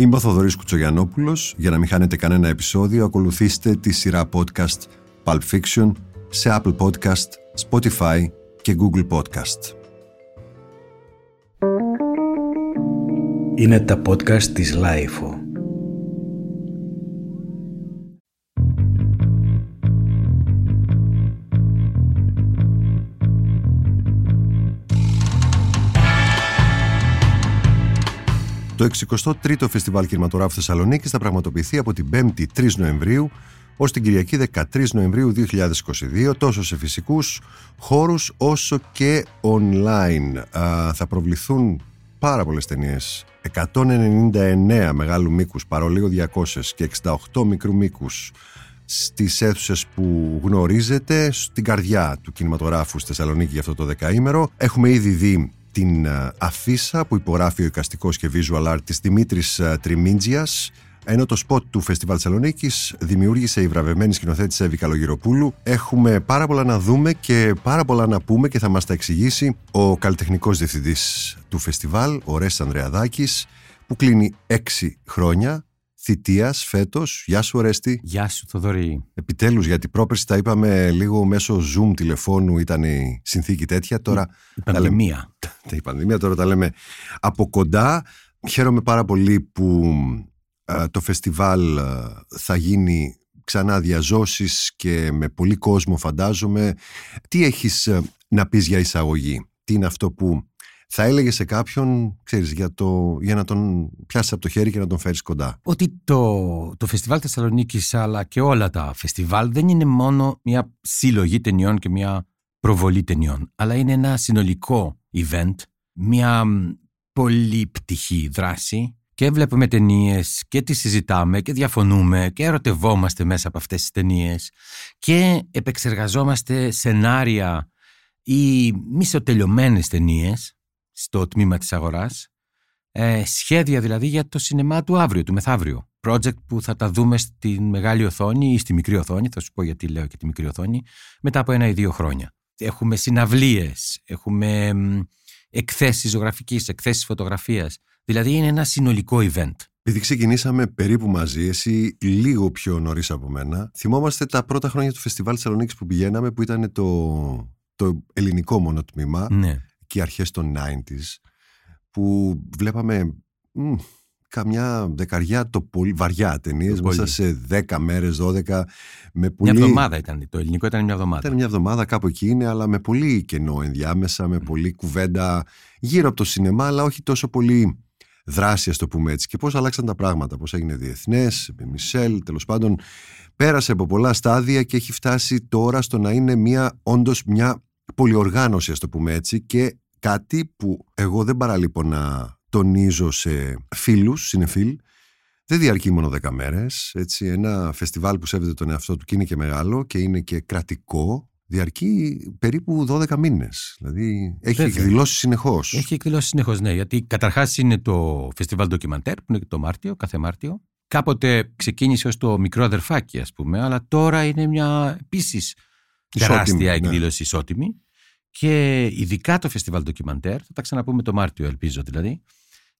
Είμαι ο Θοδωρής Κουτσογιαννόπουλος. Για να μην χάνετε κανένα επεισόδιο, ακολουθήστε τη σειρά podcast Pulp Fiction σε Apple Podcast, Spotify και Google Podcast. Είναι τα podcast της Lifeo. Το 63ο Φεστιβάλ Κινηματογράφου Θεσσαλονίκης θα πραγματοποιηθεί από την 5η 3 Νοεμβρίου ως την Κυριακή 13 Νοεμβρίου 2022, τόσο σε φυσικούς χώρους όσο και online. θα προβληθούν πάρα πολλές ταινίες. 199 μεγάλου μήκους, παρολίγο 200 και 68 μικρού μήκους στις αίθουσες που γνωρίζετε, στην καρδιά του κινηματογράφου στη Θεσσαλονίκη για αυτό το δεκαήμερο. Έχουμε ήδη δει την ε, αφίσα που υπογράφει ο οικαστικός και visual artist Δημήτρης ε, Τριμίντζιας ενώ το σποτ του Φεστιβάλ Θεσσαλονίκης δημιούργησε η βραβευμένη σκηνοθέτηση Εύη Καλογυροπούλου. Έχουμε πάρα πολλά να δούμε και πάρα πολλά να πούμε και θα μας τα εξηγήσει ο καλλιτεχνικός διευθυντής του φεστιβάλ, ο Ρέσ Ανδρεαδάκης, που κλείνει έξι χρόνια θητείας φέτος. Γεια σου, Ορέστη. Γεια σου, Θοδωρή. Επιτέλους, γιατί πρόπερση τα είπαμε λίγο μέσω Zoom τηλεφώνου, ήταν η συνθήκη τέτοια. Τώρα. Η πανδημία. η πανδημία, τώρα τα λέμε από κοντά. Χαίρομαι πάρα πολύ που το φεστιβάλ θα γίνει ξανά διαζώσεις και με πολύ κόσμο φαντάζομαι. Τι έχεις ε, να πεις για εισαγωγή, τι είναι αυτό που θα έλεγε σε κάποιον, ξέρεις, για, το, για να τον πιάσεις από το χέρι και να τον φέρεις κοντά. Ότι το, το Φεστιβάλ Θεσσαλονίκης αλλά και όλα τα φεστιβάλ δεν είναι μόνο μια συλλογή ταινιών και μια προβολή ταινιών, αλλά είναι ένα συνολικό event, μια πολύπτυχη δράση και βλέπουμε ταινίες και τις συζητάμε και διαφωνούμε και ερωτευόμαστε μέσα από αυτές τις ταινίες και επεξεργαζόμαστε σενάρια ή μισοτελειωμένες ταινίες στο τμήμα της αγοράς, ε, σχέδια δηλαδή για το σινεμά του αύριο, του μεθαύριο. Project που θα τα δούμε στη μεγάλη οθόνη ή στη μικρή οθόνη, θα σου πω γιατί λέω και τη μικρή οθόνη, μετά από ένα ή δύο χρόνια. Έχουμε συναυλίες, έχουμε εκθέσεις ζωγραφικής, εκθέσεις φωτογραφίας. Δηλαδή είναι ένα συνολικό event. Επειδή ξεκινήσαμε περίπου μαζί, εσύ λίγο πιο νωρίς από μένα, θυμόμαστε τα πρώτα χρόνια του Φεστιβάλ Θεσσαλονίκης που πηγαίναμε, που ήταν το, το ελληνικό μόνο τμήμα. Ναι και αρχές των 90s που βλέπαμε μ, καμιά δεκαριά το πολύ βαριά ταινίες μέσα σε 10 μέρες, 12 με πολύ... Μια εβδομάδα ήταν, το ελληνικό ήταν μια εβδομάδα. Ήταν μια εβδομάδα κάπου εκεί είναι, αλλά με πολύ κενό ενδιάμεσα, με πολύ κουβέντα γύρω από το σινεμά, αλλά όχι τόσο πολύ δράση, ας το πούμε έτσι. Και πώς αλλάξαν τα πράγματα, πώς έγινε διεθνές, με Μισελ, τέλος πάντων. Πέρασε από πολλά στάδια και έχει φτάσει τώρα στο να είναι μια, όντως μια πολυοργάνωση, ας το πούμε έτσι, και κάτι που εγώ δεν παραλείπω να τονίζω σε φίλους, συνεφίλ, δεν διαρκεί μόνο 10 μέρες, έτσι, ένα φεστιβάλ που σέβεται τον εαυτό του και είναι και μεγάλο και είναι και κρατικό, διαρκεί περίπου 12 μήνες. Δηλαδή έχει Βέβαια. εκδηλώσει συνεχώς. Έχει εκδηλώσει συνεχώς, ναι, γιατί καταρχάς είναι το φεστιβάλ ντοκιμαντέρ που είναι το Μάρτιο, κάθε Μάρτιο. Κάποτε ξεκίνησε ως το μικρό αδερφάκι ας πούμε, αλλά τώρα είναι μια επίσης τεράστια ναι. εκδήλωση ισότιμη. Και ειδικά το φεστιβάλ ντοκιμαντέρ, θα τα ξαναπούμε το Μάρτιο, ελπίζω δηλαδή,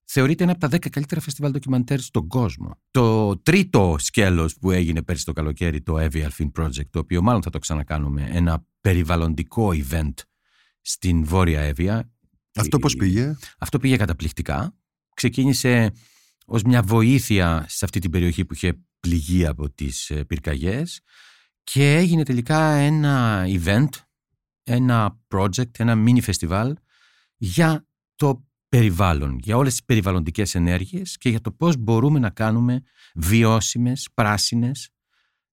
θεωρείται ένα από τα 10 καλύτερα φεστιβάλ ντοκιμαντέρ στον κόσμο. Το τρίτο σκέλος που έγινε πέρσι το καλοκαίρι, το Evie Alpine Project, το οποίο μάλλον θα το ξανακάνουμε, ένα περιβαλλοντικό event στην Βόρεια Εύβοια. Αυτό πώς πήγε; Αυτό πήγε καταπληκτικά. Ξεκίνησε ως μια βοήθεια σε αυτή την περιοχή που είχε πληγεί από τις ε, πυρκαγιές και έγινε τελικά ένα event ένα project, ένα mini festival για το περιβάλλον, για όλες τις περιβαλλοντικές ενέργειες και για το πώς μπορούμε να κάνουμε βιώσιμες, πράσινες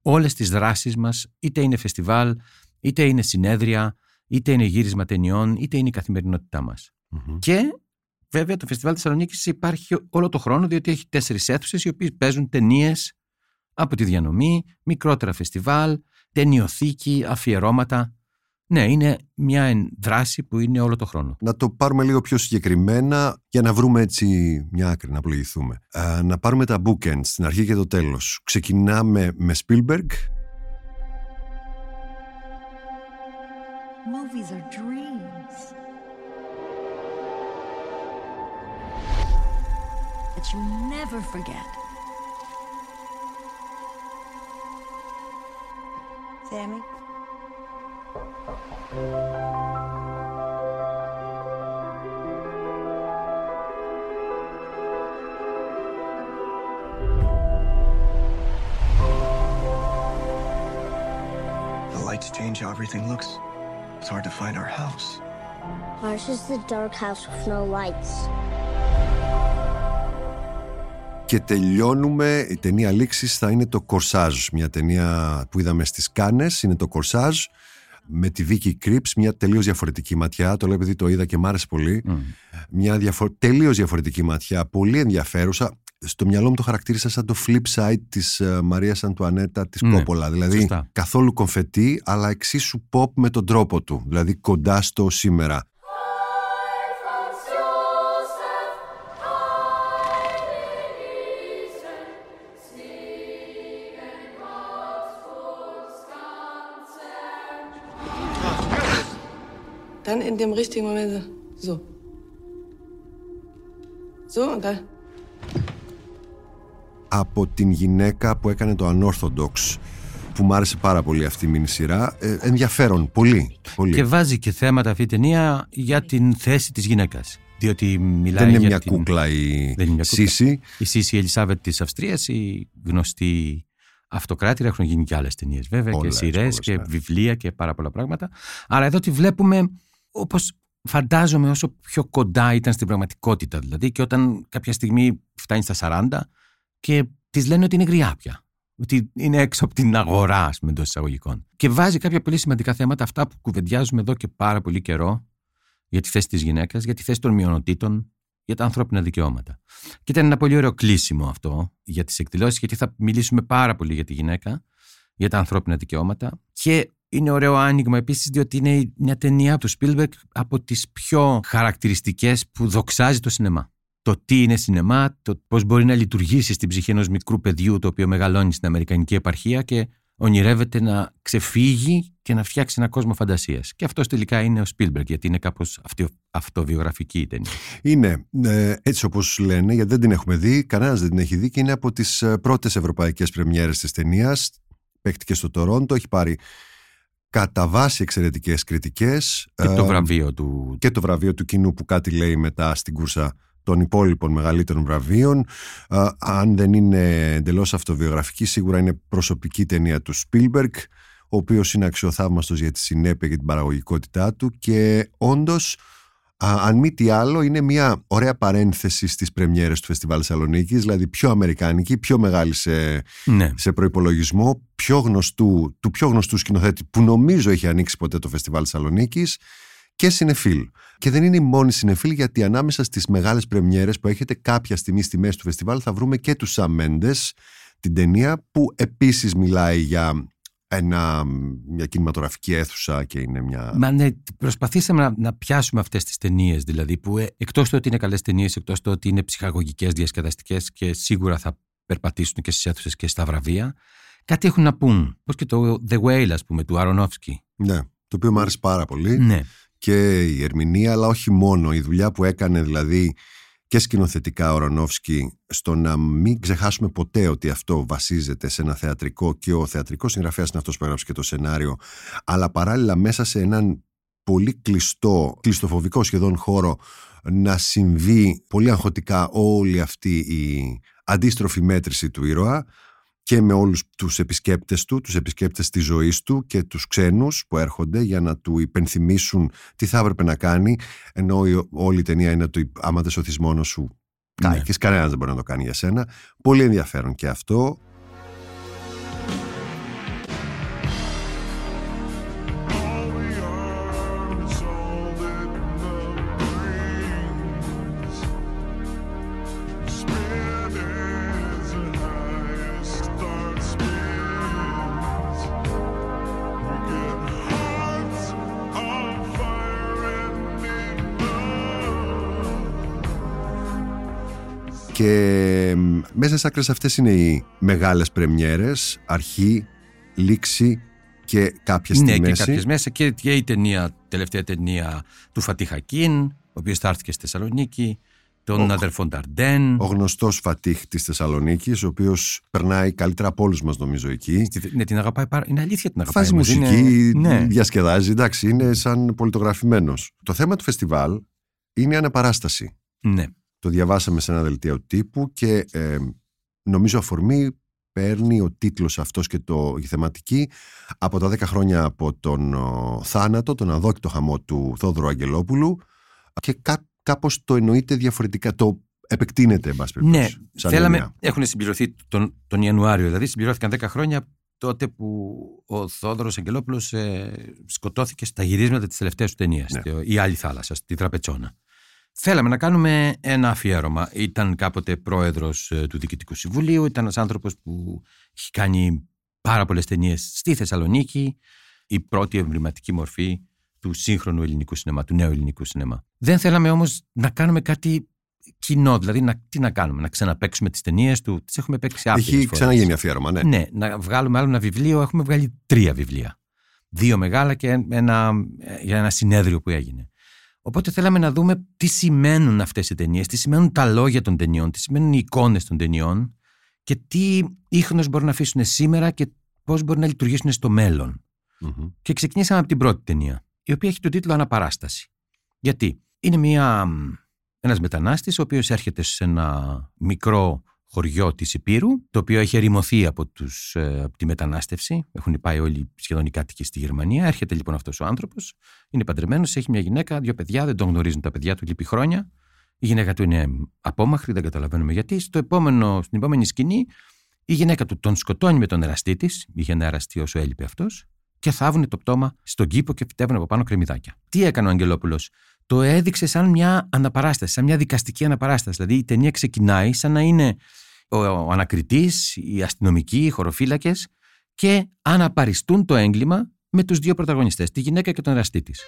όλες τις δράσεις μας, είτε είναι φεστιβάλ, είτε είναι συνέδρια, είτε είναι γύρισμα ταινιών, είτε είναι η καθημερινότητά μας. Και βέβαια το Φεστιβάλ Θεσσαλονίκης υπάρχει όλο το χρόνο, διότι έχει τέσσερις αίθουσες οι οποίες παίζουν ταινίες από τη διανομή, μικρότερα φεστιβάλ, ταινιοθήκη, αφιερώματα. Ναι, είναι μια δράση που είναι όλο το χρόνο. Να το πάρουμε λίγο πιο συγκεκριμένα για να βρούμε έτσι μια άκρη, να πλοηγηθούμε. να πάρουμε τα bookends, στην αρχή και το τέλος. Ξεκινάμε με Spielberg. Movies are dreams. that you never forget. Sammy? The lights change how everything looks. It's hard to find our house. Ours is the dark house with no lights. Και τελειώνουμε, η ταινία λήξης θα είναι το Κορσάζ, μια ταινία που είδαμε στις Κάνες, είναι το Κορσάζ, με τη Βίκη Κρύψ, μια τελείως διαφορετική ματιά, το λέω επειδή το είδα και μ' άρεσε πολύ, μια διαφο- τελείως διαφορετική ματιά, πολύ ενδιαφέρουσα, στο μυαλό μου το χαρακτήρισα σαν το flip side της uh, Μαρίας Αντουανέτα της Ναι, Κόπολα, δηλαδή σωστά. καθόλου κομφετή, αλλά εξίσου pop με τον τρόπο του, δηλαδή κοντά στο σήμερα. In dem richtigen Moment so. So und dann; από την γυναίκα που έκανε το Unorthodox που μου άρεσε πάρα πολύ αυτή η μινισυρά ε, ενδιαφέρον, πολύ, πολύ. Και βάζει και θέματα αυτή η ταινία για την θέση της γυναίκας. Διότι μιλάει δεν είναι για μια την... κούκλα η Δεν είναι μια κούκλα. Σύση Η Σύση Ελισάβετ της Αυστρίας, η γνωστή αυτοκράτηρα, έχουν γίνει και άλλες ταινίες βέβαια Πολλές, και σειρές πολλές, και ναι. βιβλία και πάρα πολλά πράγματα. Αλλά εδώ τη βλέπουμε όπως φαντάζομαι όσο πιο κοντά ήταν στην πραγματικότητα δηλαδή και όταν κάποια στιγμή φτάνει στα 40 και της λένε ότι είναι γριά πια. Ότι είναι έξω από την αγορά, ας πούμε, εντός εισαγωγικών. Και βάζει κάποια πολύ σημαντικά θέματα, αυτά που κουβεντιάζουμε εδώ και πάρα πολύ καιρό, για τη θέση της γυναίκας, για τη θέση των μειονοτήτων, για τα ανθρώπινα δικαιώματα. Και ήταν ένα πολύ ωραίο κλείσιμο αυτό για τις εκδηλώσεις, γιατί θα μιλήσουμε πάρα πολύ για τη γυναίκα, για τα ανθρώπινα δικαιώματα. Και είναι ωραίο άνοιγμα επίσης, διότι είναι μια ταινία του Spielberg από τις πιο χαρακτηριστικές που δοξάζει το σινεμά. Το τι είναι σινεμά, το πώς μπορεί να λειτουργήσει στην ψυχή ενός μικρού παιδιού το οποίο μεγαλώνει στην Αμερικανική επαρχία και ονειρεύεται να ξεφύγει και να φτιάξει ένα κόσμο φαντασίας. Και αυτός τελικά είναι ο Spielberg, γιατί είναι κάπως αυτοβιογραφική η ταινία. είναι ε, έτσι όπως λένε γιατί δεν την έχουμε δει, κανένας δεν την έχει δει και είναι από τις ε, πρώτες ευρωπαϊκές πρεμιέρες της ταινίας. παίχτηκε στο Τορόντο, έχει πάρει κατά βάση εξαιρετικές κριτικές Και το Ε, βραβείο του. και το βραβείο του κοινού που κάτι λέει μετά στην κούρσα των υπόλοιπων μεγαλύτερων βραβείων. Α, αν δεν είναι εντελώς αυτοβιογραφική, σίγουρα είναι προσωπική ταινία του Spielberg, ο οποίος είναι αξιοθαύμαστος για τη συνέπεια και την παραγωγικότητά του και όντως αν μη τι άλλο, είναι μια ωραία παρένθεση στις πρεμιέρες του Φεστιβάλ Θεσσαλονίκης, δηλαδή πιο αμερικάνικη, πιο μεγάλη σε, Ναι. σε προπολογισμό, πιο γνωστού, του πιο γνωστού σκηνοθέτη που νομίζω έχει ανοίξει ποτέ το Φεστιβάλ Θεσσαλονίκης και συνεφίλ. Και δεν είναι η μόνη συνεφίλ, γιατί ανάμεσα στις μεγάλες πρεμιέρες που έχετε κάποια στιγμή στη μέση του φεστιβάλ θα βρούμε και τους Sam Mendes, την ταινία που επίσης μιλάει για ένα, μια κινηματογραφική αίθουσα και είναι μια. Μα ναι, προσπαθήσαμε να, να πιάσουμε αυτές τις ταινίες, δηλαδή, που ε, εκτός του ότι είναι καλές ταινίες, εκτός του ότι είναι ψυχαγωγικές, διασκεδαστικές και σίγουρα θα περπατήσουν και στις αίθουσες και στα βραβεία, κάτι έχουν να πούν. Πώς και το The Whale, ας πούμε, του Αρονόφσκι. Ναι, το οποίο μου άρεσε πάρα πολύ. Ναι. και η ερμηνεία, αλλά όχι μόνο. Η δουλειά που έκανε δηλαδή και σκηνοθετικά ο Ρονόφσκι στο να μην ξεχάσουμε ποτέ ότι αυτό βασίζεται σε ένα θεατρικό και ο θεατρικός συγγραφέας είναι αυτός που έγραψε και το σενάριο αλλά παράλληλα μέσα σε έναν πολύ κλειστό, κλειστοφοβικό σχεδόν χώρο να συμβεί πολύ αγχωτικά όλη αυτή η αντίστροφη μέτρηση του ήρωα και με όλους τους επισκέπτες του, τους επισκέπτες της ζωής του και τους ξένους που έρχονται για να του υπενθυμίσουν τι θα έπρεπε να κάνει ενώ η- όλη η ταινία είναι ότι άμα δεν σωθείς μόνος σου Ναι. κάηκες, κανένας δεν μπορεί να το κάνει για σένα. Πολύ ενδιαφέρον και αυτό μ, μέσα σε άκρες αυτές είναι οι μεγάλες πρεμιέρες αρχή, λήξη και κάποιες ναι, στη και μέση κάποιες μέσα και, και η ταινία, τελευταία ταινία του Φατίχακίν, ο οποίος θα έρθει και στη Θεσσαλονίκη. των Ο- αδερφών Νταρντέν. Ο γνωστός Φατίχ της Θεσσαλονίκης, ο οποίος περνάει καλύτερα από όλους μας, νομίζω, εκεί. Ναι, την αγαπάει πάρα Είναι αλήθεια την αγαπάει. Βάζει όμως μουσική, είναι- Ναι. διασκεδάζει. Εντάξει, είναι σαν πολιτογραφημένος. Το θέμα του φεστιβάλ είναι η αναπαράσταση. ναι. Το διαβάσαμε σε ένα δελτίο τύπου και ε, νομίζω αφορμή παίρνει ο τίτλος αυτός και το, η θεματική από τα 10 χρόνια από τον ο, θάνατο, τον αδόκητο χαμό του Θόδωρου Αγγελόπουλου και κά, κάπως το εννοείται διαφορετικά, το επεκτείνεται εν πάση Ναι, περιπτώσει, σαν θέλαμε, έννοια. έχουν συμπληρωθεί τον, τον Ιανουάριο, δηλαδή συμπληρώθηκαν 10 χρόνια τότε που ο Θόδωρος Αγγελόπουλος ε, σκοτώθηκε στα γυρίσματα της τελευταίας του ταινίας, Ναι. το «Η άλλη θάλασσα», στη Τραπετσόνα. Θέλαμε να κάνουμε ένα αφιέρωμα. Ήταν κάποτε πρόεδρος ε, του Διοικητικού Συμβουλίου, ήταν ένας άνθρωπος που έχει κάνει πάρα πολλές ταινίες στη Θεσσαλονίκη, η πρώτη εμβληματική μορφή του σύγχρονου ελληνικού σινεμά, του νέου ελληνικού σινεμά. Δεν θέλαμε όμως να κάνουμε κάτι κοινό, δηλαδή να, τι να κάνουμε, να ξαναπαίξουμε τις ταινίες του, τις έχουμε παίξει άπειρες Έχει φορές. ξαναγίνει αφιέρωμα, ναι. Ναι, να βγάλουμε άλλο ένα βιβλίο. Έχουμε βγάλει τρία βιβλία. Δύο μεγάλα και ένα, ε, για ένα συνέδριο που έγινε. Οπότε θέλαμε να δούμε τι σημαίνουν αυτές οι ταινίες, τι σημαίνουν τα λόγια των ταινιών, τι σημαίνουν οι εικόνες των ταινιών και τι ίχνος μπορούν να αφήσουν σήμερα και πώς μπορεί να λειτουργήσουν στο μέλλον. Μμμ. Και ξεκινήσαμε από την πρώτη ταινία, η οποία έχει τον τίτλο Αναπαράσταση. Γιατί; Είναι μια, ένας μετανάστης ο οποίος έρχεται σε ένα μικρό χωριό της Υπήρου, το οποίο έχει ερημωθεί από, τους, ε, από τη μετανάστευση. Έχουν πάει όλοι σχεδόν οι κάτοικοι στη Γερμανία. Έρχεται λοιπόν αυτός ο άνθρωπος, είναι παντρεμένος, έχει μια γυναίκα, δύο παιδιά, δεν τον γνωρίζουν τα παιδιά του, λείπει χρόνια. Η γυναίκα του είναι απόμαχρη, δεν καταλαβαίνουμε γιατί. Στο επόμενο, στην επόμενη σκηνή, η γυναίκα του τον σκοτώνει με τον εραστή της, είχε ένα εραστή όσο έλειπε αυτός, και θάβουν το πτώμα στον κήπο και φυτεύουν από πάνω κρεμμυδάκια. Τι έκανε ο Αγγελόπουλος, το έδειξε σαν μια αναπαράσταση, σαν μια δικαστική αναπαράσταση. Δηλαδή η ταινία ξεκινάει σαν να είναι ο, ο ανακριτής, οι αστυνομικοί, οι χωροφύλακες και αναπαριστούν το έγκλημα με τους δύο πρωταγωνιστές, τη γυναίκα και τον εραστή της.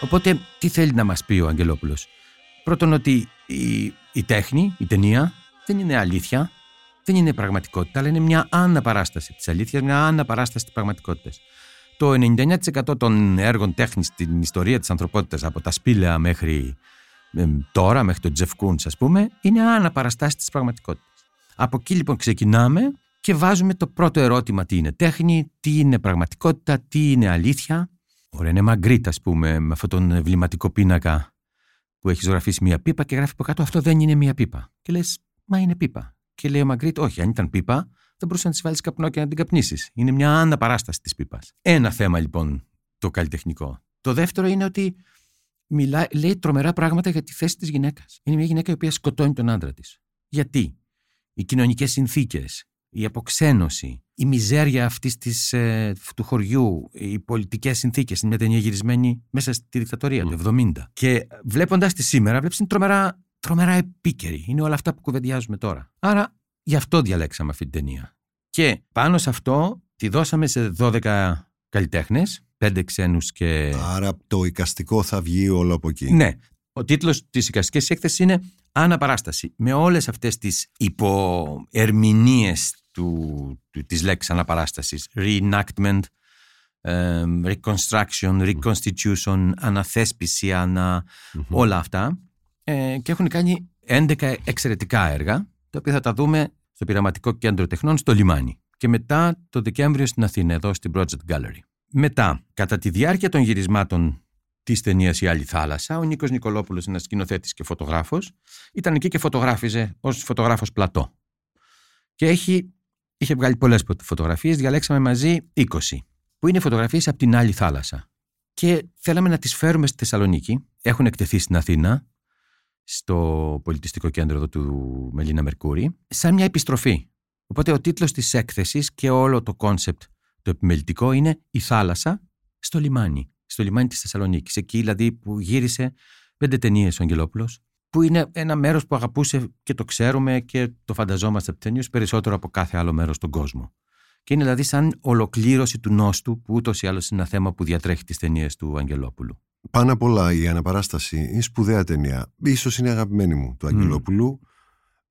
Οπότε, τι θέλει να μας πει ο Αγγελόπουλος; Πρώτον ότι η, η τέχνη, η ταινία, δεν είναι αλήθεια, δεν είναι πραγματικότητα, αλλά είναι μια αναπαράσταση της αλήθειας, μια αναπαράσταση της πραγματικότητας. Το 99% των έργων τέχνης στην ιστορία της ανθρωπότητας, από τα σπήλαια μέχρι εμ, τώρα, μέχρι τον Τζεφ Κούντς ας πούμε, είναι αναπαραστάσεις της πραγματικότητας. Από εκεί λοιπόν ξεκινάμε και βάζουμε το πρώτο ερώτημα τι είναι τέχνη, τι είναι πραγματικότητα, τι είναι αλήθεια; Ο Ρενέ Μαγκρίτ, ας πούμε, με αυτόν τον εμβληματικό πίνακα που έχει ζωγραφίσει μία πίπα και γράφει από κάτω αυτό δεν είναι μία πίπα. Και λες, μα είναι πίπα. Και λέει ο Μαγκρίτ, όχι, αν ήταν πίπα, δεν μπορούσε να της βάλεις καπνό και να την καπνίσεις. Είναι μια αναπαράσταση της πίπας. Ένα θέμα λοιπόν το καλλιτεχνικό. Το δεύτερο είναι ότι μιλάει, λέει τρομερά πράγματα για τη θέση της γυναίκας. Είναι μια γυναίκα η οποία σκοτώνει τον άντρα της. Γιατί; Οι κοινωνικές συνθήκες, η αποξένωση, η μιζέρια αυτής της, ε, του χωριού, οι πολιτικές συνθήκες, είναι μια ταινία γυρισμένη μέσα στη δικτατορία του 70. Και βλέποντας τη σήμερα, βλέπεις είναι τρομερά, τρομερά επίκαιρη. Είναι όλα αυτά που κουβεντιάζουμε τώρα. Άρα γι' αυτό διαλέξαμε αυτή την ταινία. Και πάνω σε αυτό τη δώσαμε σε 12 καλλιτέχνες, 5 ξένους και... Άρα το οικαστικό θα βγει όλο από εκεί. Ναι. Ο τίτλος της εικαστικής έκθεσης είναι «Αναπαράσταση». Με όλες αυτές τις υποερμηνίες του, του, της λέξης αναπαράστασης. Reenactment, ε, reconstruction, reconstitution, αναθέσπιση, ανα, όλα αυτά. Ε, και έχουν κάνει 11 εξαιρετικά έργα, τα οποία θα τα δούμε στο Πειραματικό Κέντρο Τεχνών στο Λιμάνι. Και μετά το Δεκέμβριο στην Αθήνα, εδώ στην Project Gallery. Μετά, κατά τη διάρκεια των γυρισμάτων τη ταινία Η Άλλη Θάλασσα, ο Νίκος Νικολόπουλος, ένας σκηνοθέτης και φωτογράφος, ήταν εκεί και φωτογράφιζε ως φωτογράφος πλατό. Και έχει, είχε βγάλει πολλές φωτογραφίες, διαλέξαμε μαζί 20, που είναι φωτογραφίες από την Άλλη Θάλασσα. Και θέλαμε να τις φέρουμε στη Θεσσαλονίκη. Έχουν εκτεθεί στην Αθήνα, στο πολιτιστικό κέντρο εδώ του Μελίνα Μερκούρη, σαν μια επιστροφή. Οπότε ο τίτλος της έκθεσης και όλο το κόνσεπτ το επιμελητικό είναι η θάλασσα στο λιμάνι, στο λιμάνι της Θεσσαλονίκης. Εκεί δηλαδή που γύρισε πέντε ταινίες ο Αγγελόπουλος, που είναι ένα μέρος που αγαπούσε και το ξέρουμε και το φανταζόμαστε από ταινίες περισσότερο από κάθε άλλο μέρος στον κόσμο. Και είναι δηλαδή σαν ολοκλήρωση του νόστου που ούτως ή άλλως είναι ένα θέμα που διατρέχει τις ταινίες του Αγγελόπουλου. Πάνω απ' όλα η Αναπαράσταση είναι σπουδαία ταινία. Ίσως είναι αγαπημένη μου του Αγγελόπουλου.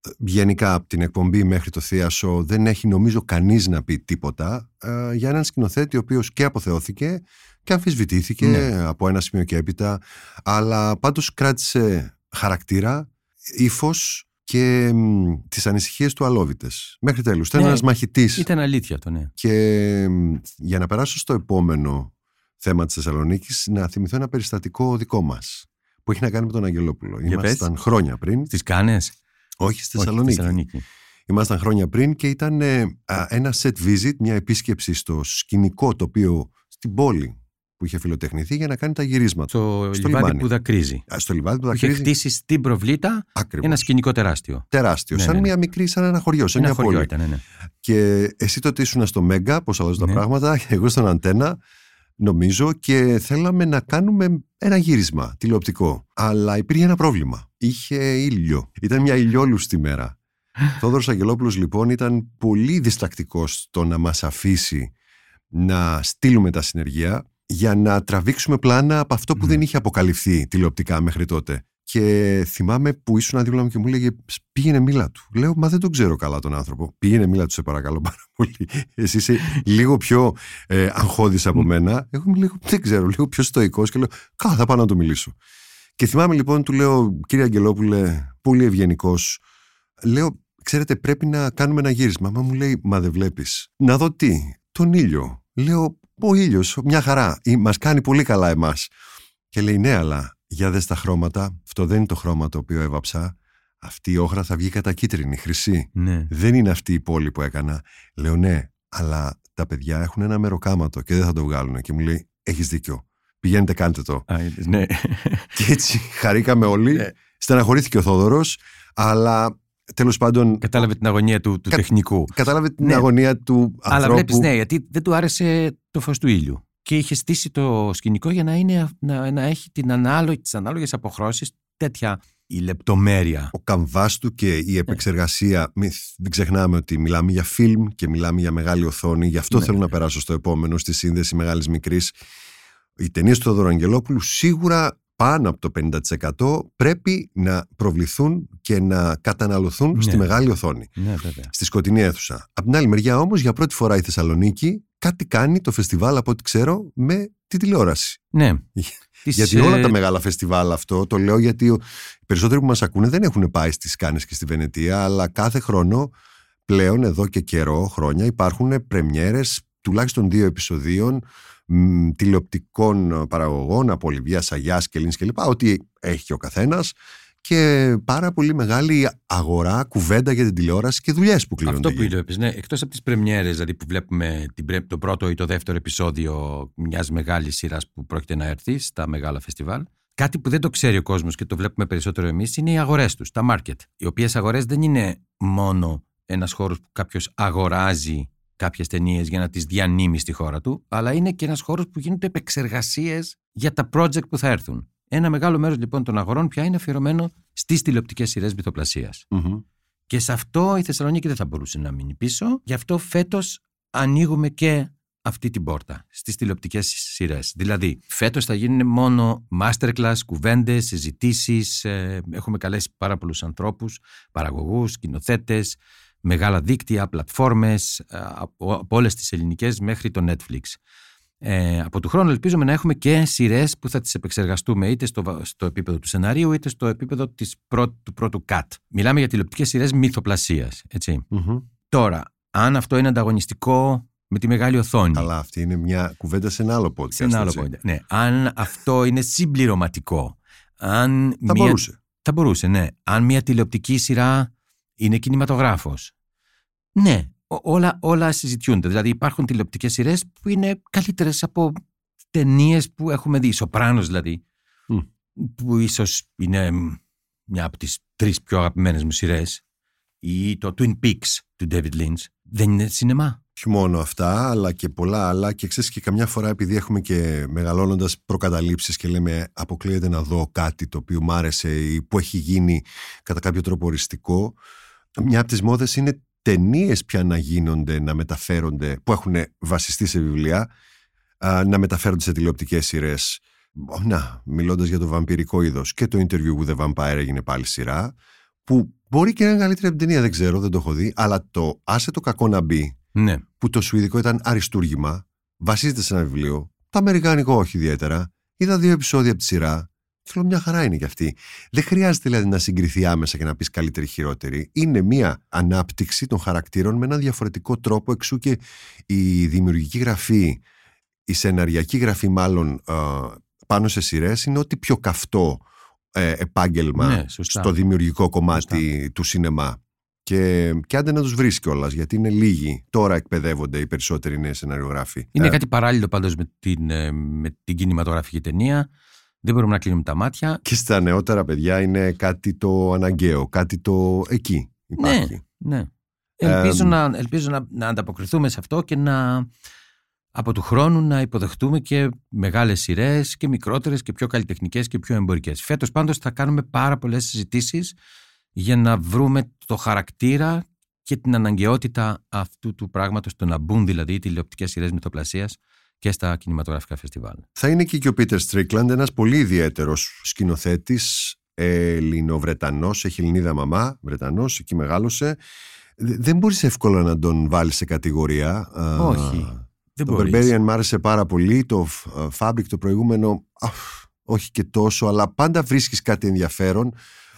Ε, Γενικά από την εκπομπή μέχρι το Θίασο δεν έχει νομίζω κανείς να πει τίποτα ε, για έναν σκηνοθέτη ο οποίος και αποθεώθηκε και αμφισβητήθηκε Ναι. από ένα σημείο και έπειτα αλλά πάντως κράτησε χαρακτήρα, ύφος και μ, τις ανησυχίες του αλόβητες. Μέχρι τέλους. Ήταν Ναι, ένας μαχητής Ήταν αλήθεια αυτό, ναι. και μ, για να περάσω στο επόμενο θέμα της Θεσσαλονίκης, να θυμηθώ ένα περιστατικό δικό μας που έχει να κάνει με τον Αγγελόπουλο. Για Ήμασταν χρόνια πριν, Τις κάνες; όχι στη Όχι, Θεσσαλονίκη. Θεσσαλονίκη. Ήμασταν χρόνια πριν και ήταν ε, α, ένα set visit, μια επίσκεψη στο σκηνικό τοπίο στην πόλη που είχε φιλοτεχνηθεί για να κάνει τα γυρίσματα. Στο, Στο λιβάδι λιμάνι. που δακρύζει. Α, Στο λιβάδι που Που είχε δακρύζει χτίσει στην προβλήτα ακριβώς. ένα σκηνικό τεράστιο. τεράστιο, Ναι, σαν ναι, ναι. μια μικρή, σαν ένα χωριό, σαν Ένα μια χωριό πόλη. ήταν, ναι, ναι. Και εσύ τότε ήσουν στο Μέγκα, πώ αλλάζουν τα Ναι. πράγματα, και εγώ στον Αντένα, νομίζω, και θέλαμε να κάνουμε ένα γύρισμα τηλεοπτικό. Αλλά υπήρχε ένα πρόβλημα. Είχε ήλιο. Ήταν μια ηλιόλουστη μέρα. Θόδωρος Αγγελόπουλος λοιπόν ήταν πολύ διστακτικός στο να μας αφήσει να στείλουμε τα συνεργεία για να τραβήξουμε πλάνα από αυτό που Μμμ. δεν είχε αποκαλυφθεί τηλεοπτικά μέχρι τότε. Και θυμάμαι που ήσουν δίπλα μου και μου έλεγε πήγαινε μίλα του. Λέω μα δεν τον ξέρω καλά τον άνθρωπο. Πήγαινε μίλα του σε παρακαλώ πάρα πολύ. Εσύ είσαι λίγο πιο ε, αγχώδης από μένα. Εγώ είμαι λίγο, δεν ξέρω, λίγο πιο στοικός και λέω καλά θα πάω να του μιλήσω. Και θυμάμαι λοιπόν του λέω κύριε Αγγελόπουλε πολύ ευγενικός. Λέω ξέρετε πρέπει να κάνουμε ένα γύρισμα. Μα μου λέει μα δεν βλέπεις. Να δω τι. Τον ήλιο. Λέω ο ήλιος μια χαρά. Ή, Μας κάνει πολύ καλά εμάς. Και λέει ναι αλλά για δες τα χρώματα. Αυτό δεν είναι το χρώμα το οποίο έβαψα. Αυτή η όχρα θα βγει κατά κίτρινη, χρυσή. ναι. Δεν είναι αυτή η πόλη που έκανα. Λέω ναι, αλλά τα παιδιά έχουν ένα μεροκάματο και δεν θα το βγάλουν. Και μου λέει, έχεις δίκιο. Πηγαίνετε, κάντε το. Α, είδες, ναι. Και έτσι χαρήκαμε όλοι. Ναι. Στεναχωρήθηκε ο Θόδωρος, αλλά τέλος πάντων Κατάλαβε την αγωνία του, του Κα- τεχνικού. κατάλαβε την Ναι. αγωνία του Αλλά ανθρώπου. βλέπεις, ναι, γιατί δεν του άρεσε το φως του ήλιου. Και είχε στήσει το σκηνικό για να, είναι, να, να έχει την ανάλογη, τις ανάλογες αποχρώσεις, τέτοια η λεπτομέρεια. Ο καμβάς του και η επεξεργασία. Μη, δεν ξεχνάμε ότι μιλάμε για φιλμ και μιλάμε για μεγάλη οθόνη. Γι' αυτό Ναι. θέλω να περάσω στο επόμενο, στη σύνδεση μεγάλης μικρής. Οι ταινίες του Θοδωρού Αγγελόπουλου σίγουρα πάνω από το 50% πρέπει να προβληθούν και να καταναλωθούν Ναι. στη μεγάλη οθόνη. Ναι, βέβαια. Στη σκοτεινή αίθουσα. Από την άλλη μεριά όμως, για πρώτη φορά η Θεσσαλονίκη κάτι κάνει το φεστιβάλ από ό,τι ξέρω με τη τηλεόραση. Ναι. Τις, Γιατί ε, όλα τα μεγάλα φεστιβάλ αυτό, το λέω γιατί ο- οι περισσότεροι που μας ακούνε δεν έχουν πάει στις Κάνες και στη Βενετία, αλλά κάθε χρόνο πλέον εδώ και καιρό, χρόνια, υπάρχουν πρεμιέρες τουλάχιστον δύο επεισοδίων μ, τηλεοπτικών παραγωγών από Ολιβία Σαγιάς και Λίνς κλπ. Ό,τι έχει και ο καθένας και πάρα πολύ μεγάλη αγορά, κουβέντα για την τηλεόραση και δουλειές που κλείνονται. Αυτό που εκεί. είπες, ναι, εκτός από τις πρεμιέρες, δηλαδή που βλέπουμε την, πρε- το πρώτο ή το δεύτερο επεισόδιο μιας μεγάλης σειράς που πρόκειται να έρθει στα μεγάλα φεστιβάλ, κάτι που δεν το ξέρει ο κόσμος και το βλέπουμε περισσότερο εμείς είναι οι αγορές τους, τα market. Οι οποίες αγορές δεν είναι μόνο ένας χώρος που κάποιος αγοράζει κάποιες ταινίες για να τις διανύμεις στη χώρα του, αλλά είναι και ένας χώρος που γίνονται επεξεργασίες για τα project που θα έρθουν. Ένα μεγάλο μέρος λοιπόν των αγορών πια είναι αφιερωμένο στις τηλεοπτικές σειρές βυθοπλασίας. Μμμ. Και σε αυτό η Θεσσαλονίκη δεν θα μπορούσε να μείνει πίσω. Γι' αυτό φέτος ανοίγουμε και αυτή την πόρτα στις τηλεοπτικές σειρές. Δηλαδή, φέτος θα γίνουν μόνο masterclass, κουβέντες, συζητήσεις. έχουμε καλέσει πάρα πολλούς ανθρώπους, παραγωγούς, σκηνοθέτες, μεγάλα δίκτυα, πλατφόρμες, ε, από, από όλες τις ελληνικές μέχρι το Netflix. Ε, από του χρόνου ελπίζουμε να έχουμε και σειρές που θα τις επεξεργαστούμε είτε στο, βα- στο επίπεδο του σεναρίου είτε στο επίπεδο της πρω- του πρώτου cut. Μιλάμε για τηλεοπτικές σειρές μυθοπλασίας, έτσι. Μμμ. Τώρα, αν αυτό είναι ανταγωνιστικό με τη μεγάλη οθόνη. Αλλά αυτή είναι μια κουβέντα σε ένα άλλο podcast. σε ένα άλλο έτσι. point. Ναι, αν αυτό είναι συμπληρωματικό. Αν Θα μια- μπορούσε. θα μπορούσε, ναι. Αν μια τηλεοπτική σειρά είναι κινηματογράφος. Ναι, ό- όλα, όλα συζητιούνται. Δηλαδή υπάρχουν τηλεοπτικές σειρές που είναι καλύτερες από ταινίες που έχουμε δει. Σοπράνος δηλαδή, Μμ. που ίσως είναι μ, μια από τις τρεις πιο αγαπημένες μου σειρές ή το Twin Peaks του David Lynch. Δεν είναι σινεμά; Όχι μόνο αυτά, αλλά και πολλά άλλα. Και ξέρεις και καμιά φορά, επειδή έχουμε και μεγαλώνοντας προκαταλήψεις και λέμε αποκλείεται να δω κάτι το οποίο μ' άρεσε ή που έχει γίνει κατά κάποιο τρόπο οριστικό. Μια από τις μόδες είναι ταινίες πια να γίνονται, να μεταφέρονται, που έχουν βασιστεί σε βιβλία, α, να μεταφέρονται σε τηλεοπτικές σειρές. Να, μιλώντας για το βαμπυρικό είδος. Και το interview with the vampire έγινε πάλι σειρά. Που μπορεί και να είναι καλύτερη από την ταινία, δεν ξέρω, δεν το έχω δει. Αλλά το Άσε το κακό να μπει, Ναι. που το σουηδικό ήταν αριστούργημα, βασίζεται σε ένα βιβλίο. Το αμερικάνικο όχι ιδιαίτερα. Είδα δύο επεισόδια από τη σειρά. Και λέω μια χαρά είναι κι αυτή. Δεν χρειάζεται δηλαδή να συγκριθεί άμεσα και να πεις καλύτερη χειρότερη. Είναι μια ανάπτυξη των χαρακτήρων με έναν διαφορετικό τρόπο. Εξού και η δημιουργική γραφή, η σεναριακή γραφή μάλλον ε, πάνω σε σειρές είναι ό,τι πιο καυτό ε, επάγγελμα Ναι, σωστά. στο δημιουργικό κομμάτι του σινεμά. Και, και άντε να τους βρεις κιόλας, γιατί είναι λίγοι. Τώρα εκπαιδεύονται οι περισσότεροι νέοι σεναριογράφοι. Είναι Ε, κάτι παράλληλο πάντως με την, ε, με την κινηματογραφική ταινία. Δεν μπορούμε να κλείνουμε τα μάτια. Και στα νεότερα παιδιά είναι κάτι το αναγκαίο, κάτι το εκεί υπάρχει. Ναι. Ελπίζω, Εμ. να, ελπίζω να, να ανταποκριθούμε σε αυτό και να από του χρόνου να υποδεχτούμε και μεγάλες σειρές και μικρότερες και πιο καλλιτεχνικές και πιο εμπορικές. Φέτος πάντως θα κάνουμε πάρα πολλές συζητήσεις για να βρούμε το χαρακτήρα και την αναγκαιότητα αυτού του πράγματος, το να μπουν δηλαδή οι τηλεοπτικές σειρές μυθοπλασίας και στα κινηματογραφικά φεστιβάλ. Θα είναι και, και ο Πίτερ Στρίκλαντ, ένας πολύ ιδιαίτερος σκηνοθέτης, Ελληνοβρετανός, έχει Ελληνίδα μαμά, Βρετανός, εκεί μεγάλωσε. Δε- Δεν μπορείς εύκολα να τον βάλεις σε κατηγορία. Α, Όχι, Δεν Το μπορείς. Berberian μ' άρεσε πάρα πολύ, το ε, Fabric το προηγούμενο, αφ, όχι και τόσο, αλλά πάντα βρίσκεις κάτι ενδιαφέρον.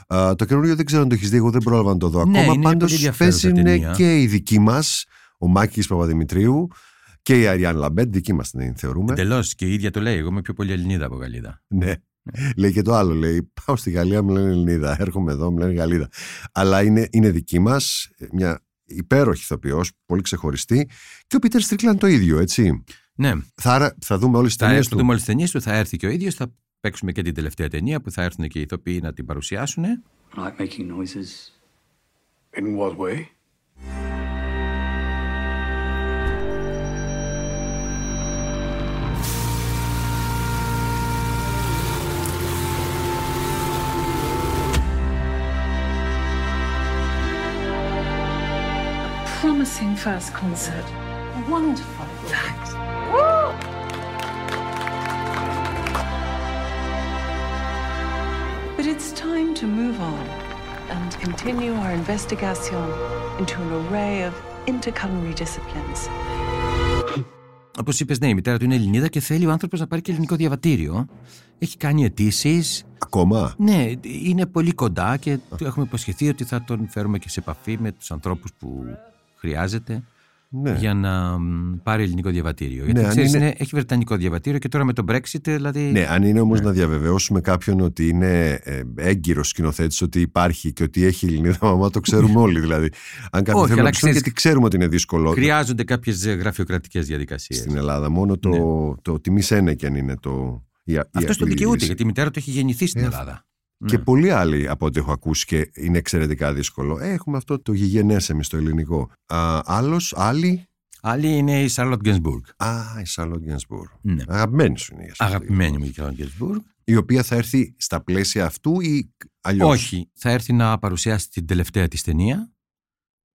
Α, το καινούριο δεν ξέρω αν το έχεις δει, εγώ δεν πρόλαβα να το δω Ναι, ακόμα. είναι Πάντως πολύ ενδιαφέρουσα παίζουν ταινία. και οι δικοί μας, ο Μάκης Παπαδημητρίου και η Αριάν Λαμπέντ, δική μας την θεωρούμε. Εντελώς και η ίδια το λέει. Εγώ είμαι πιο πολύ Ελληνίδα από Γαλλίδα. Ναι. Λέει και το άλλο, λέει. Πάω στη Γαλλία, μου λένε Ελληνίδα. Έρχομαι εδώ, μου λένε Γαλλίδα. Αλλά είναι, είναι δική μας, μια υπέροχη ηθοποιός, πολύ ξεχωριστή. Και ο Πίτερ Στρίκλαν το ίδιο, έτσι. Ναι, Θα, άρα- θα δούμε όλες τις θα ταινίες έρθουν του. μόλι ταινίες του, θα έρθει και ο ίδιος, θα παίξουμε και την τελευταία ταινία που θα έρθουν και οι ηθοποιοί να την παρουσιάσουν. I like making noises. In what way? Promising first concert. Wonderful. Thanks. But it's time to move on and continue our investigation into an array of interculinary disciplines. Όπως είπες, ναι, η μητέρα του είναι Ελληνίδα και θέλει ο άνθρωπος να πάρει και ελληνικό διαβατήριο. Έχει κάνει αιτήσεις. Ακόμα; Ναι, είναι πολύ κοντά και του έχουμε υποσχεθεί ότι θα τον φέρουμε και σε επαφή με τους ανθρώπους που χρειάζεται Ναι. για να μ, πάρει ελληνικό διαβατήριο. Γιατί Ναι, αν ξέρεις, είναι- είναι- έχει βρετανικό διαβατήριο και τώρα με το Brexit, δηλαδή. Ναι, αν είναι όμως να διαβεβαιώσουμε κάποιον ότι είναι ε, έγκυρος σκηνοθέτης, ότι υπάρχει και ότι έχει Ελληνίδα μαμά, το ξέρουμε όλοι δηλαδή. Αν κάποιον Όχι, θέλει να αλλά το ξέρει, ξέρεις- γιατί ξέρουμε ότι είναι δύσκολο Χρειάζονται κάποιες γραφειοκρατικές διαδικασίες. στην Ελλάδα. Μόνο το, Ναι. το τιμή Σένεκεν είναι το. η- η- Αυτός το η δικαιούται, λύση. γιατί η μητέρα του έχει γεννηθεί στην Ε, Ελλάδα. Και Ναι. πολλοί άλλοι από ό,τι έχω ακούσει και είναι εξαιρετικά δύσκολο. Ε, έχουμε αυτό το γηγενές εμείς στο ελληνικό. Άλλος, άλλη. Άλλη είναι η Σάρλοτ Γκένσμπουργκ. Α, η Σαλόν Γκένσμπουργκ. Ναι. Αγαπημένη σου είναι η Charlotte Αγαπημένη μου η Σάρλοτ Γκένσμπουργκ. Η οποία θα έρθει στα πλαίσια αυτού ή αλλιώς; Όχι, θα έρθει να παρουσιάσει την τελευταία της ταινία,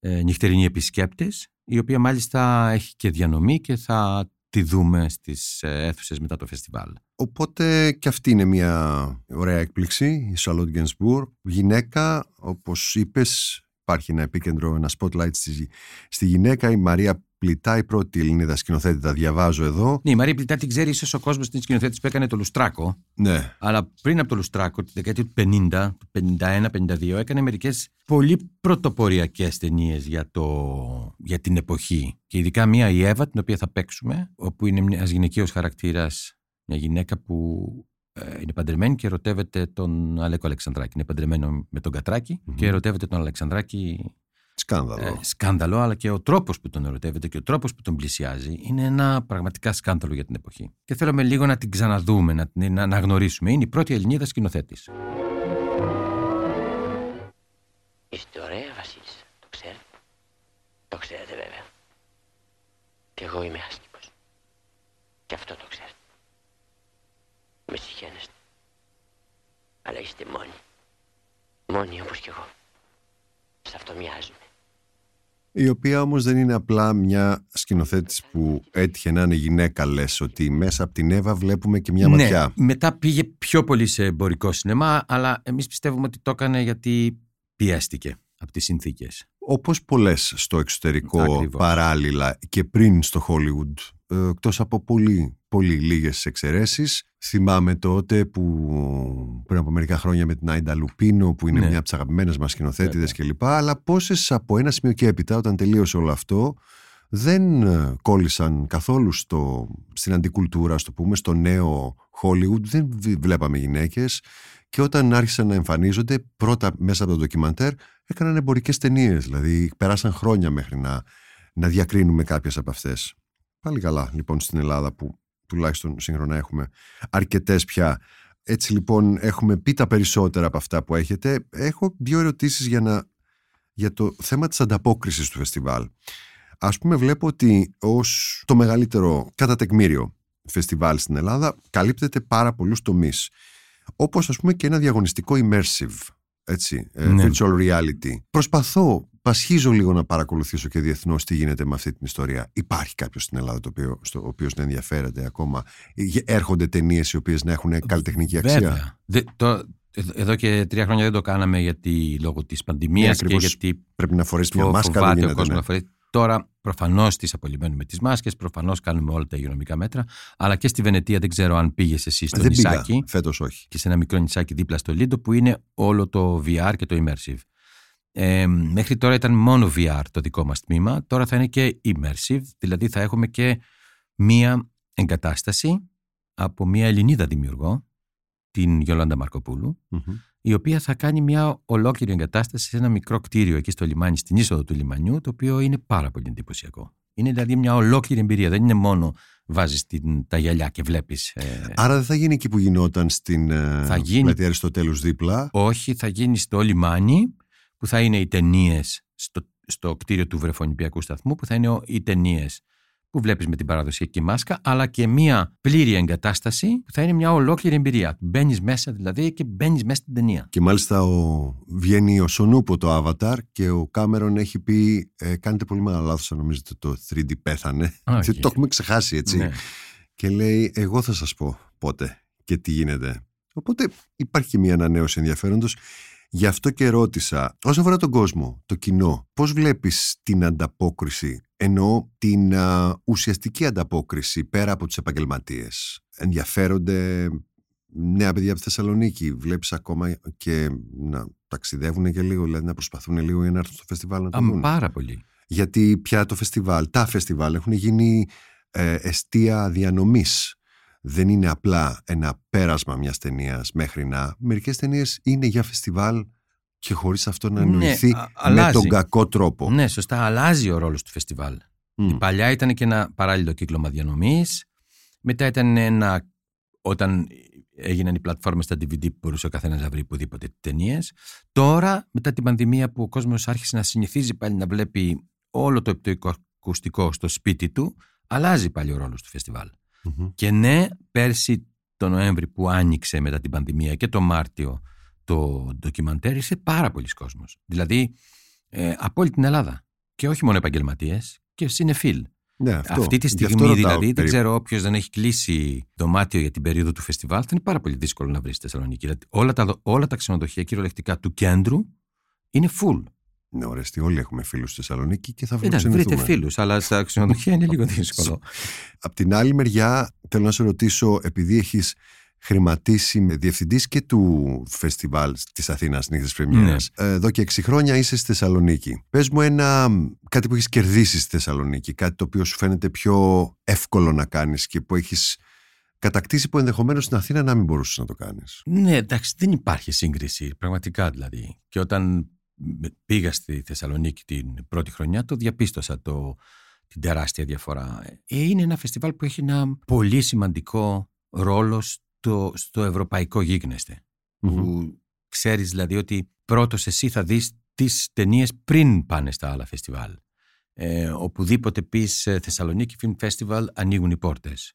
ε, Νυχτερινοί Επισκέπτες, η οποία μάλιστα έχει και διανομή και θα τη δούμε στις ε, αίθουσες μετά το φεστιβάλ. Οπότε και αυτή είναι μια ωραία έκπληξη, η Σαλόν Γκένσμπουργκ. Γυναίκα, όπως είπες, υπάρχει ένα επίκεντρο, ένα spotlight στη, στη γυναίκα. Η Μαρία Πλητά, η πρώτη Ελληνίδα σκηνοθέτη, τα διαβάζω εδώ. Ναι, η Μαρία Πλητά την ξέρει ίσως ο κόσμος την σκηνοθέτη που έκανε το Λουστράκο, Ναι, αλλά πριν από το Λουστράκο, τη δεκαετία του 50, του 51-52, έκανε μερικές πολύ πρωτοποριακές ταινίες για, το, για την εποχή. Και ειδικά μία η Εύα, την οποία θα παίξουμε, όπου είναι ένας γυναικείος χαρακτήρας, μια γυναίκα που ε, είναι παντρεμένη και ερωτεύεται τον Αλέκο Αλεξανδράκη. Είναι παντρεμένο με τον κατρακη και ερωτεύεται τον Αλεξανδράκη σκάνδαλο. ε, σκάνδαλο, αλλά και ο τρόπος που τον ερωτεύεται και ο τρόπος που τον πλησιάζει είναι ένα πραγματικά σκάνδαλο για την εποχή. Και θέλουμε λίγο να την ξαναδούμε, να την να αναγνωρίσουμε. Είναι η πρώτη Ελληνίδα σκηνοθέτης. Είστε ωραία, Βασίλισσα. Το ξέρετε. Το ξέρετε βέβαια. Και εγώ είμαι άσχημος. Και αυτό το ξέρετε. Με συγχαίνεστε. Αλλά είστε μόνοι. Μόνοι όπως κι εγώ. Σε αυτό μοιάζουμε. Η οποία όμως δεν είναι απλά μια σκηνοθέτης που έτυχε να είναι γυναίκα λες ότι μέσα από την Εύα βλέπουμε και μια ματιά. Ναι, μετά πήγε πιο πολύ σε εμπορικό σινεμά, αλλά εμείς πιστεύουμε ότι το έκανε γιατί πιέστηκε από τις συνθήκες. Όπως πολλές στο εξωτερικό Ακριβώς. παράλληλα και πριν στο Hollywood ε, εκτός από πολύ, πολύ λίγες εξαιρέσεις θυμάμαι τότε που πριν από μερικά χρόνια με την Άιντα Λουπίνο που είναι Ναι. μια από τις αγαπημένες μας σκηνοθέτηδες κλπ αλλά πόσες από ένα σημείο και έπειτα όταν τελείωσε όλο αυτό δεν ε, κόλλησαν καθόλου στο, στην αντικουλτούρα, στο πούμε, στο νέο Hollywood. Δεν βι- βλέπαμε γυναίκες και όταν άρχισαν να εμφανίζονται πρώτα μέσα από το ντοκιμαντέρ έκαναν εμπορικές ταινίες. Δηλαδή περάσαν χρόνια μέχρι να, να διακρίνουμε κάποιες από αυτές. Πάλι καλά λοιπόν στην Ελλάδα που τουλάχιστον σύγχρονα έχουμε αρκετές πια. Έτσι λοιπόν έχουμε πει τα περισσότερα από αυτά που έχετε. Έχω δύο ερωτήσεις για, να, για το θέμα της ανταπόκρισης του φεστιβάλ. Ας πούμε βλέπω ότι ως το μεγαλύτερο κατά τεκμήριο φεστιβάλ στην Ελλάδα καλύπτεται πάρα πολλούς τομείς. Όπως ας πούμε και ένα διαγωνιστικό immersive, έτσι, ε, Ναι. virtual reality. Προσπαθώ, πασχίζω λίγο να παρακολουθήσω και διεθνώς τι γίνεται με αυτή την ιστορία. Υπάρχει κάποιος στην Ελλάδα το οποίο, στο οποίος να ενδιαφέρεται ακόμα; Ε, Έρχονται ταινίες οι οποίες να έχουν καλλιτεχνική αξία; Βέβαια. Δε, το, εδ- εδώ και τρία χρόνια δεν το κάναμε γιατί λόγω της πανδημίας Ναι, και ακριβώς. γιατί Πρέπει να φορέσει μια φο- μάσκα. δεν φοβάται ο γίνεται, κόσμος ναι. να φορέσει. Τώρα προφανώς τις απολυμμένουμε τις μάσκες, προφανώς κάνουμε όλα τα υγειονομικά μέτρα. Αλλά και στη Βενετία δεν ξέρω αν πήγες εσύ στο Δεν πήγα, νησάκι φέτος όχι. και σε ένα μικρό νησάκι δίπλα στο Λίντο που είναι όλο το VR και το immersive. Ε, μέχρι τώρα ήταν μόνο VR το δικό μας τμήμα, τώρα θα είναι και immersive, δηλαδή θα έχουμε και μία εγκατάσταση από μία Ελληνίδα δημιουργό, την Γιολάντα Μαρκοπούλου, Μμμ. η οποία θα κάνει μια ολόκληρη εγκατάσταση σε ένα μικρό κτίριο εκεί στο λιμάνι, στην είσοδο του λιμανιού, το οποίο είναι πάρα πολύ εντυπωσιακό. Είναι δηλαδή μια ολόκληρη εμπειρία. Δεν είναι μόνο βάζεις τα γυαλιά και βλέπεις. Άρα δεν θα γίνει εκεί που γινόταν στην ε, Θα γίνει- πλατεία Αριστοτέλους δίπλα; Όχι, θα γίνει στο λιμάνι, που θα είναι οι ταινίες στο, στο κτίριο του Βρεφονιπιακού Σταθμού, που θα είναι ο- οι ταινίες που βλέπεις με την παραδοσιακή μάσκα, αλλά και μια πλήρη εγκατάσταση που θα είναι μια ολόκληρη εμπειρία. Μπαίνεις μέσα δηλαδή και μπαίνεις μέσα στην ταινία. Και μάλιστα ο, βγαίνει ο Σονούπο το Avatar και ο Κάμερον έχει πει ε, κάνετε πολύ μεγάλο λάθος αν νομίζετε το 3D πέθανε. Όχι. το έχουμε ξεχάσει έτσι. Ναι. Και λέει εγώ θα σας πω πότε και τι γίνεται. Οπότε υπάρχει και μια ανανέωση ενδιαφέροντος. Γι' αυτό και ρώτησα, όσον αφορά τον κόσμο, το κοινό, πώς βλέπεις την ανταπόκριση, εννοώ την α, ουσιαστική ανταπόκριση πέρα από τους επαγγελματίες. Ενδιαφέρονται νέα παιδιά από τη Θεσσαλονίκη, βλέπεις ακόμα και να ταξιδεύουν και λίγο, δηλαδή να προσπαθούν λίγο για να έρθουν στο φεστιβάλ να το Α, δουν. πάρα πολύ. Γιατί πια το φεστιβάλ, τα φεστιβάλ έχουν γίνει ε, εστία διανομής. Δεν είναι απλά ένα πέρασμα μιας ταινίας μέχρι να... Μερικές ταινίες είναι για φεστιβάλ και χωρίς αυτό να Ναι, εννοηθεί α- με αλλάζει. τον κακό τρόπο. Ναι, σωστά. Αλλάζει ο ρόλος του φεστιβάλ. Μμ. Η παλιά ήταν και ένα παράλληλο κύκλωμα διανομή. Μετά ήταν ένα. Όταν έγιναν οι πλατφόρμες στα DVD που μπορούσε ο καθένας να βρει οπουδήποτε ταινίες. Τώρα, μετά την πανδημία που ο κόσμος άρχισε να συνηθίζει πάλι να βλέπει όλο το οπτικοακουστικό στο σπίτι του, αλλάζει πάλι ο ρόλος του φεστιβάλ. Μμμ. Και ναι, πέρσι το Νοέμβρη που άνοιξε μετά την πανδημία και το Μάρτιο το ντοκιμαντέρ ήρθε πάρα πολλοί κόσμος. Δηλαδή ε, από όλη την Ελλάδα. Και όχι μόνο επαγγελματίες και συνεφίλ. Ναι, αυτό. Αυτή τη Γι' αυτό στιγμή ρωτάω δηλαδή, δεν περίπου. ξέρω όποιος δεν έχει κλείσει δωμάτιο για την περίοδο του φεστιβάλ, θα είναι πάρα πολύ δύσκολο να βρεις στη Θεσσαλονίκη. Δηλαδή, όλα, τα, όλα τα ξενοδοχεία κυριολεκτικά του κέντρου είναι full. Ναι, ωραία, τι, όλοι έχουμε φίλους στη Θεσσαλονίκη και θα Εντάξει, βρείτε φιλοξενηθούμε. φίλους, αλλά στα ξενοδοχεία είναι λίγο δύσκολο. Απ' την άλλη μεριά, θέλω να σε ρωτήσω, επειδή έχεις χρηματίσει με διευθυντής και του φεστιβάλ της Αθήνας Νύχτες Πρεμιέρας. Ναι. Εδώ και 6 χρόνια είσαι στη Θεσσαλονίκη. Πες μου ένα κάτι που έχεις κερδίσει στη Θεσσαλονίκη, κάτι το οποίο σου φαίνεται πιο εύκολο να κάνεις και που έχεις κατακτήσει που ενδεχομένως στην Αθήνα να μην μπορούσες να το κάνεις. Ναι, εντάξει, δεν υπάρχει σύγκριση, πραγματικά δηλαδή. Και όταν πήγα στη Θεσσαλονίκη την πρώτη χρονιά, το διαπίστωσα το, την τεράστια διαφορά. Ε, Είναι ένα φεστιβάλ που έχει ένα πολύ σημαντικό ρόλο στο, στο ευρωπαϊκό γίγνεσθε. Που ξέρεις δηλαδή ότι πρώτος εσύ θα δεις τις ταινίες πριν πάνε στα άλλα φεστιβάλ. Ε, οπουδήποτε πεις ε, Θεσσαλονίκη Film Festival ανοίγουν οι πόρτες.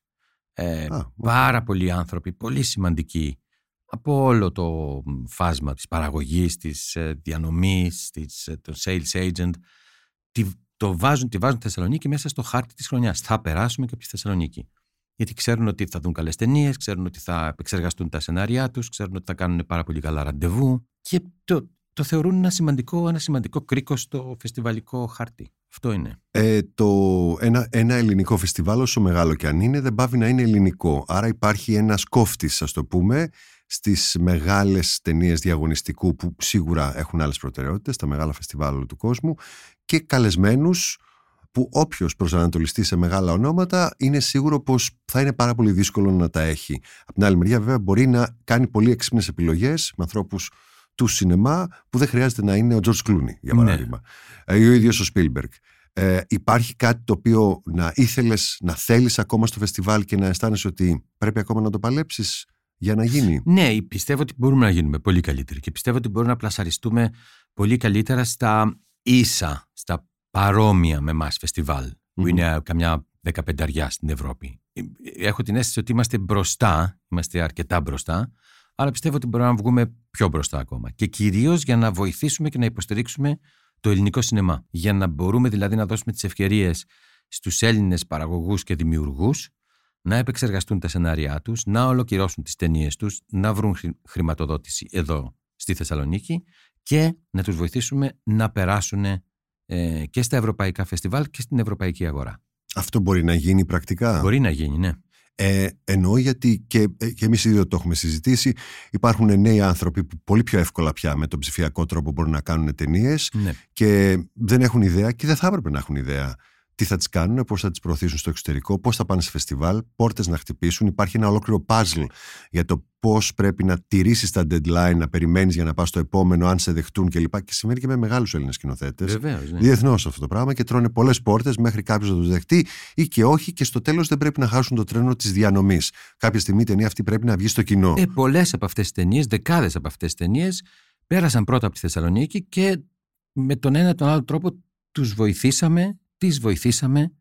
Ε, πάρα πολλοί άνθρωποι, πολύ σημαντικοί από όλο το φάσμα της παραγωγής, της ε, διανομής, της, ε, το sales agent, τη, το βάζουν, τη βάζουν τη Θεσσαλονίκη μέσα στο χάρτη της χρονιάς. Θα περάσουμε και από τη Θεσσαλονίκη. Γιατί ξέρουν ότι θα δουν καλές ταινίες, ξέρουν ότι θα επεξεργαστούν τα σενάρια τους, ξέρουν ότι θα κάνουν πάρα πολύ καλά ραντεβού και το, το θεωρούν ένα σημαντικό, ένα σημαντικό κρίκο στο φεστιβαλικό χάρτη. Αυτό είναι. Ε, το, ένα, ένα ελληνικό φεστιβάλ, όσο μεγάλο και αν είναι, δεν πάβει να είναι ελληνικό. Άρα υπάρχει ένας κόφτης, ας το πούμε, στις μεγάλες ταινίες διαγωνιστικού που σίγουρα έχουν άλλες προτεραιότητες, τα μεγάλα φεστιβάλ του κόσμου και καλεσμένους που όποιος προσανατολιστεί σε μεγάλα ονόματα είναι σίγουρο πως θα είναι πάρα πολύ δύσκολο να τα έχει. Από την άλλη μεριά, βέβαια, μπορεί να κάνει πολύ έξυπνες επιλογές με ανθρώπους του σινεμά που δεν χρειάζεται να είναι ο Τζορτ Κλούνι, για Ναι. παράδειγμα. Ε, Ή ο ίδιος ο Σπίλμπεργκ. Ε, υπάρχει κάτι το οποίο να ήθελες να θέλεις ακόμα στο φεστιβάλ και να αισθάνεσαι ότι πρέπει ακόμα να το παλέψεις; Για να γίνει. Ναι, πιστεύω ότι μπορούμε να γίνουμε πολύ καλύτεροι και πιστεύω ότι μπορούμε να πλασαριστούμε πολύ καλύτερα στα ίσα, στα παρόμοια με εμάς φεστιβάλ, που είναι καμιά δεκαπενταριά στην Ευρώπη. Ε, Έχω την αίσθηση ότι είμαστε μπροστά, είμαστε αρκετά μπροστά, αλλά πιστεύω ότι μπορούμε να βγούμε πιο μπροστά ακόμα. Και κυρίως για να βοηθήσουμε και να υποστηρίξουμε το ελληνικό σινεμά. Για να μπορούμε δηλαδή να δώσουμε τις ευκαιρίες στους Έλληνες παραγωγούς και δημιουργούς να επεξεργαστούν τα σενάριά τους, να ολοκληρώσουν τις ταινίες τους, να βρουν χρη- χρηματοδότηση εδώ στη Θεσσαλονίκη και να τους βοηθήσουμε να περάσουν ε, και στα ευρωπαϊκά φεστιβάλ και στην ευρωπαϊκή αγορά. Αυτό μπορεί να γίνει πρακτικά; Μπορεί να γίνει, ναι. Ε, εννοώ γιατί και, ε, και εμείς ήδη το έχουμε συζητήσει υπάρχουν νέοι άνθρωποι που πολύ πιο εύκολα πια με τον ψηφιακό τρόπο μπορούν να κάνουν ταινίες ναι. και δεν έχουν ιδέα και δεν θα έπρεπε να έχουν ιδέα τι θα τις κάνουν, πώς θα τις προωθήσουν στο εξωτερικό, πώς θα πάνε σε φεστιβάλ, πόρτες να χτυπήσουν. Υπάρχει ένα ολόκληρο puzzle για το πώς πρέπει να τηρήσεις τα deadline, να περιμένεις για να πας στο επόμενο, αν σε δεχτούν κλπ. Και, και συμβαίνει και με μεγάλους Έλληνες σκηνοθέτες. Βεβαίως, ναι. Διεθνώς αυτό το πράγμα και τρώνε πολλές πόρτες μέχρι κάποιος να τους δεχτεί ή και όχι, και στο τέλος δεν πρέπει να χάσουν το τρένο της διανομής. Κάποια στιγμή η ταινία αυτή πρέπει να βγει στο κοινό. Ε, Πολλές από αυτές τις ταινίες, δεκάδες από αυτές τις ταινίες, πέρασαν πρώτα από τη Θεσσαλονίκη και με τον ένα ή τον άλλο τρόπο τους βοηθήσαμε, τις βοηθήσαμε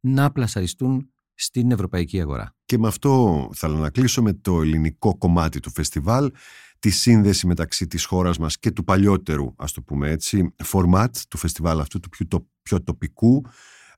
να πλασαριστούν στην ευρωπαϊκή αγορά. Και με αυτό θέλω να κλείσω με το ελληνικό κομμάτι του φεστιβάλ, τη σύνδεση μεταξύ της χώρας μας και του παλιότερου, ας το πούμε έτσι, format του φεστιβάλ αυτού, του πιο, το, πιο τοπικού.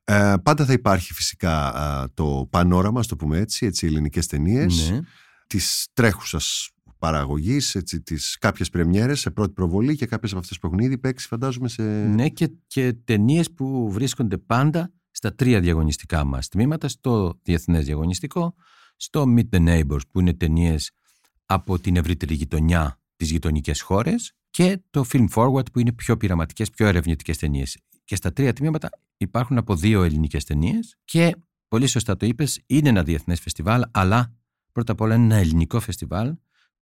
Ε, πάντα θα υπάρχει φυσικά α, το πανόραμα, ας το πούμε έτσι, έτσι ελληνικές ταινίες, Ναι. της τρέχουσας παραγωγής, έτσι, τις κάποιες πρεμιέρες σε πρώτη προβολή και κάποιες από αυτές που έχουν ήδη παίξει, φαντάζομαι σε... Ναι, και, και ταινίες που βρίσκονται πάντα στα τρία διαγωνιστικά μας τμήματα, στο Διεθνές Διαγωνιστικό, στο Meet the Neighbors, που είναι ταινίες από την ευρύτερη γειτονιά τις γειτονικές χώρες, και το Film Forward, που είναι πιο πειραματικές, πιο ερευνητικές ταινίες. Και στα τρία τμήματα υπάρχουν από δύο ελληνικές ταινίες και, πολύ σωστά το είπες, είναι ένα διεθνές φεστιβάλ, αλλά πρώτα απ' όλα είναι ένα ελληνικό φεστιβάλ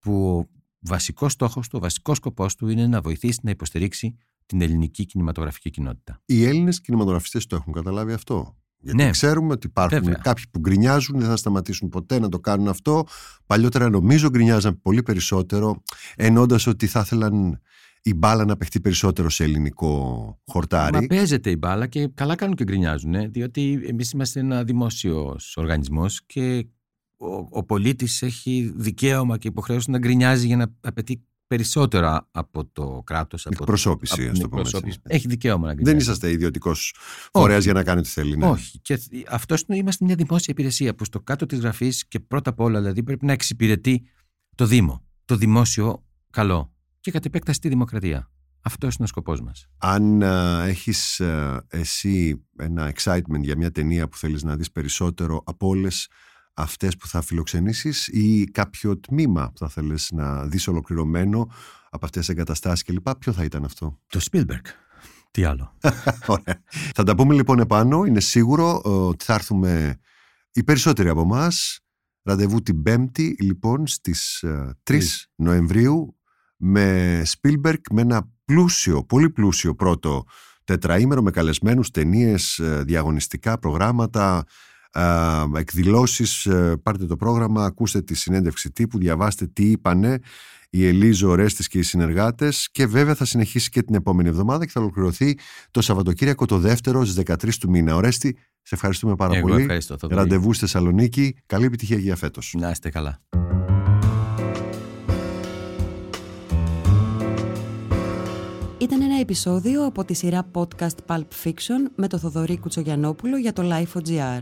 που ο βασικός στόχος του, ο βασικός σκοπός του είναι να βοηθήσει να υποστηρίξει την ελληνική κινηματογραφική κοινότητα. Οι Έλληνες κινηματογραφιστές το έχουν καταλάβει αυτό. Γιατί Ναι. ξέρουμε ότι υπάρχουν Βέβαια. κάποιοι που γκρινιάζουν, δεν θα σταματήσουν ποτέ να το κάνουν αυτό. Παλιότερα νομίζω γκρινιάζαν πολύ περισσότερο, ενώντα ότι θα ήθελαν η μπάλα να παιχτεί περισσότερο σε ελληνικό χορτάρι. Μα παίζεται η μπάλα και καλά κάνουν και γκρινιάζουν, ε, διότι εμείς είμαστε ένα δημόσιος οργανισμός και ο, ο πολίτης έχει δικαίωμα και υποχρέωση να γκρινιάζει για να απαιτεί περισσότερα από το κράτος. Από, Εκπροσώπηση, από ας την το πούμε έτσι. εκπροσώπηση. Έχει δικαίωμα να γκρινιάζει. Δεν είσαστε ιδιωτικός φορέας για να κάνετε τι θέλει. Ναι. Όχι. Και αυτός είμαστε μια δημόσια υπηρεσία που στο κάτω της γραφής και πρώτα απ' όλα δηλαδή πρέπει να εξυπηρετεί το Δήμο, το δημόσιο καλό και κατ' επέκταση τη δημοκρατία. Αυτός είναι ο σκοπός μας. Αν α, έχεις α, εσύ ένα excitement για μια ταινία που θέλεις να δεις περισσότερο από όλες αυτές που θα φιλοξενήσεις ή κάποιο τμήμα που θα θέλεις να δεις ολοκληρωμένο από αυτές τις εγκαταστάσεις κλπ. Ποιο θα ήταν αυτό; Το Spielberg. Τι άλλο; Ωραία. Θα τα πούμε λοιπόν επάνω. Είναι σίγουρο ε, ότι θα έρθουμε οι περισσότεροι από εμάς. Ραντεβού την Πέμπτη, λοιπόν, στις ε, 3 Νοεμβρίου με Spielberg με ένα πλούσιο, πολύ πλούσιο πρώτο τετραήμερο με καλεσμένους ταινίες, ε, διαγωνιστικά προγράμματα, ε, εκδηλώσεις. ε, Πάρτε το πρόγραμμα, ακούστε τη συνέντευξη τύπου, διαβάστε τι είπανε η Ελίζο, ο Ρέστης και οι συνεργάτες και βέβαια θα συνεχίσει και την επόμενη εβδομάδα και θα ολοκληρωθεί το Σαββατοκύριακο το δεύτερο στις 13 του μήνα. Ο Ρέστη, σε ευχαριστούμε πάρα Εγώ πολύ. ευχαριστώ, Θοδωρή. Ραντεβού στη Θεσσαλονίκη. Καλή επιτυχία για φέτος. Να είστε καλά. Ήταν ένα επεισόδιο από τη σειρά podcast Pulp Fiction με το Θοδωρή Κουτσογιανόπουλο για το Life.gr.